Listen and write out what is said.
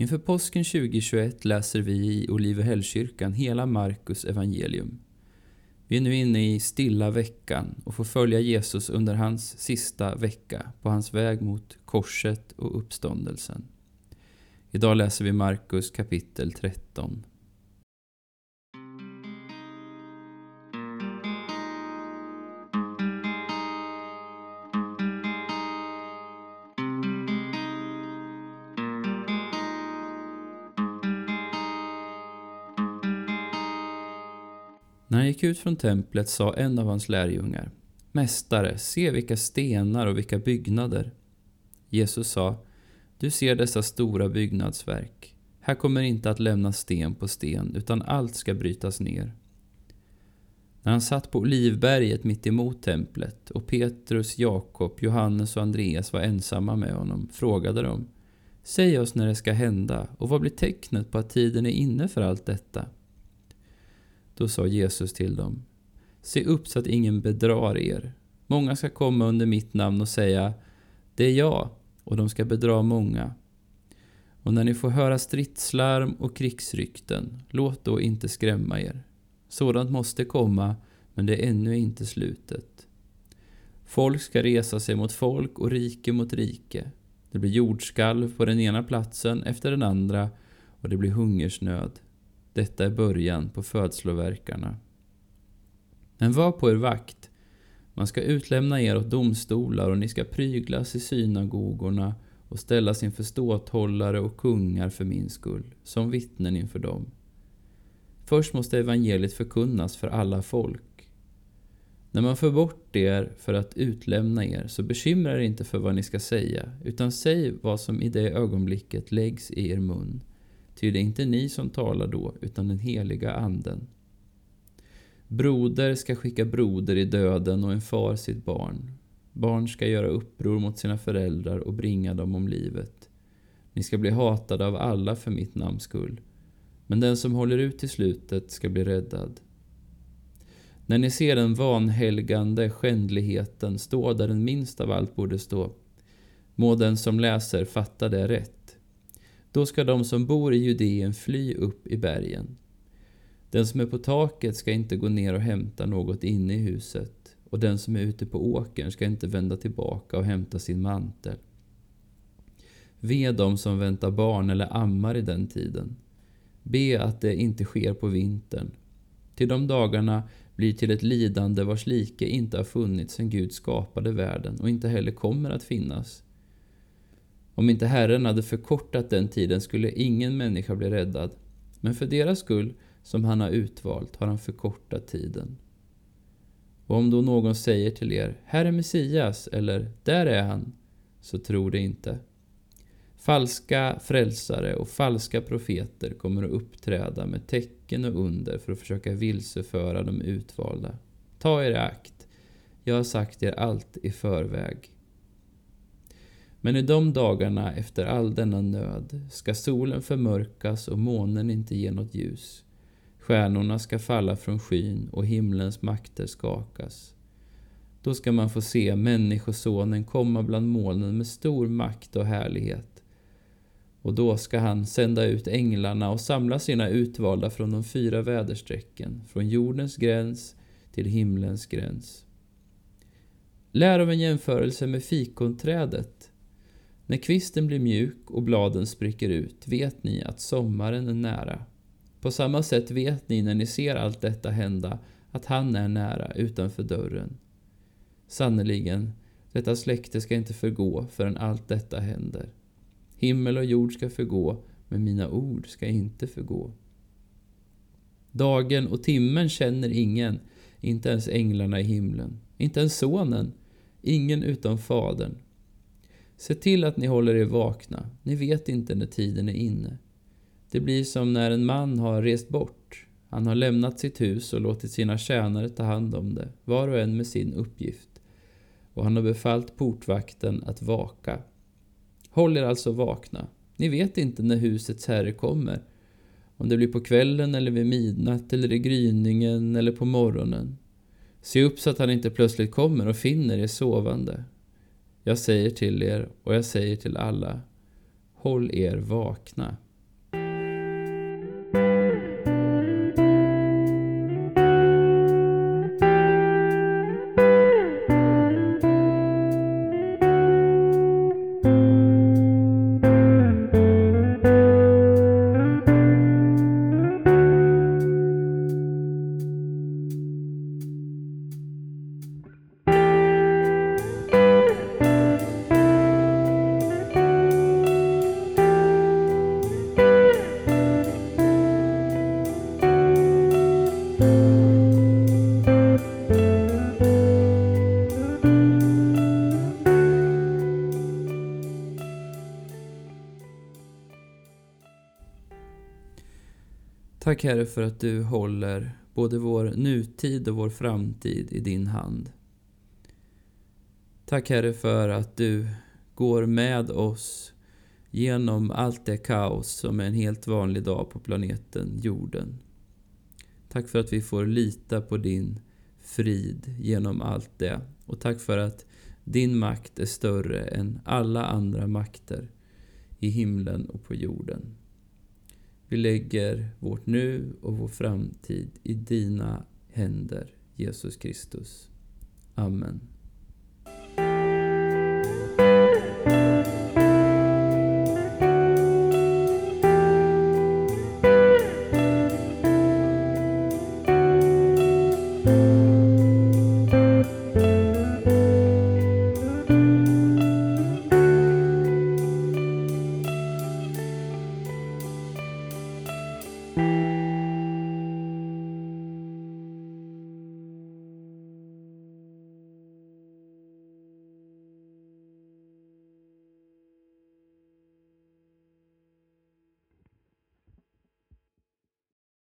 Inför påsken 2021 läser vi i Olivehällskyrkan hela Markus evangelium. Vi är nu inne i stilla veckan och får följa Jesus under hans sista vecka på hans väg mot korset och uppståndelsen. Idag läser vi Markus kapitel 13. När han gick ut från templet sa en av hans lärjungar Mästare, se vilka stenar och vilka byggnader. Jesus sa Du ser dessa stora byggnadsverk. Här kommer inte att lämnas sten på sten, utan allt ska brytas ner. När han satt på Olivberget mitt emot templet och Petrus, Jakob, Johannes och Andreas var ensamma med honom frågade de Säg oss när det ska hända och vad blir tecknet på att tiden är inne för allt detta? Då sa Jesus till dem, se upp så att ingen bedrar er. Många ska komma under mitt namn och säga, det är jag, och de ska bedra många. Och när ni får höra stridslarm och krigsrykten, låt då inte skrämma er. Sådant måste komma, men det är ännu inte slutet. Folk ska resa sig mot folk och rike mot rike. Det blir jordskalv på den ena platsen efter den andra och det blir hungersnöd. Detta är början på födslovärkarna. Men var på er vakt. Man ska utlämna er åt domstolar och ni ska pryglas i synagogorna och ställas inför ståthållare och kungar för min skull, som vittnen inför dem. Först måste evangeliet förkunnas för alla folk. När man för bort er för att utlämna er, så bekymra er inte för vad ni ska säga, utan säg vad som i det ögonblicket läggs i er mun. Ty det är inte ni som talar då, utan den heliga anden. Broder ska skicka broder i döden och en far sitt barn. Barn ska göra uppror mot sina föräldrar och bringa dem om livet. Ni ska bli hatade av alla för mitt namns skull. Men den som håller ut till slutet ska bli räddad. När ni ser den vanhelgande skändligheten stå där den minst av allt borde stå, må den som läser fatta det rätt. Då ska de som bor i Judeen fly upp i bergen. Den som är på taket ska inte gå ner och hämta något inne i huset, och den som är ute på åkern ska inte vända tillbaka och hämta sin mantel. Ve dem som väntar barn eller ammar i den tiden. Be att det inte sker på vintern. Till de dagarna blir till ett lidande vars like inte har funnits sedan Gud skapade världen och inte heller kommer att finnas. Om inte Herren hade förkortat den tiden skulle ingen människa bli räddad. Men för deras skull, som han har utvalt, har han förkortat tiden. Och om då någon säger till er, här är Messias, eller där är han, så tro det inte. Falska frälsare och falska profeter kommer att uppträda med tecken och under för att försöka vilseföra de utvalda. Ta er i akt. Jag har sagt er allt i förväg. Men i de dagarna efter all denna nöd ska solen förmörkas och månen inte ge något ljus. Stjärnorna ska falla från skyn och himlens makter skakas. Då ska man få se Människosonen komma bland molnen med stor makt och härlighet. Och då ska han sända ut änglarna och samla sina utvalda från de fyra väderstrecken, från jordens gräns till himlens gräns. Lär av en jämförelse med fikonträdet när kvisten blir mjuk och bladen spricker ut vet ni att sommaren är nära. På samma sätt vet ni när ni ser allt detta hända att han är nära utanför dörren. Sannerligen, detta släkte ska inte förgå förrän allt detta händer. Himmel och jord ska förgå, men mina ord ska inte förgå. Dagen och timmen känner ingen, inte ens änglarna i himlen, inte ens sonen, ingen utom Fadern Se till att ni håller er vakna. Ni vet inte när tiden är inne. Det blir som när en man har rest bort. Han har lämnat sitt hus och låtit sina tjänare ta hand om det, var och en med sin uppgift. Och han har befallt portvakten att vaka. Håll er alltså vakna. Ni vet inte när husets herre kommer. Om det blir på kvällen eller vid midnatt eller i gryningen eller på morgonen. Se upp så att han inte plötsligt kommer och finner er sovande. Jag säger till er och jag säger till alla, håll er vakna. Tack Herre för att du håller både vår nutid och vår framtid i din hand. Tack Herre för att du går med oss genom allt det kaos som är en helt vanlig dag på planeten jorden. Tack för att vi får lita på din frid genom allt det. Och tack för att din makt är större än alla andra makter i himlen och på jorden. Vi lägger vårt nu och vår framtid i dina händer, Jesus Kristus. Amen.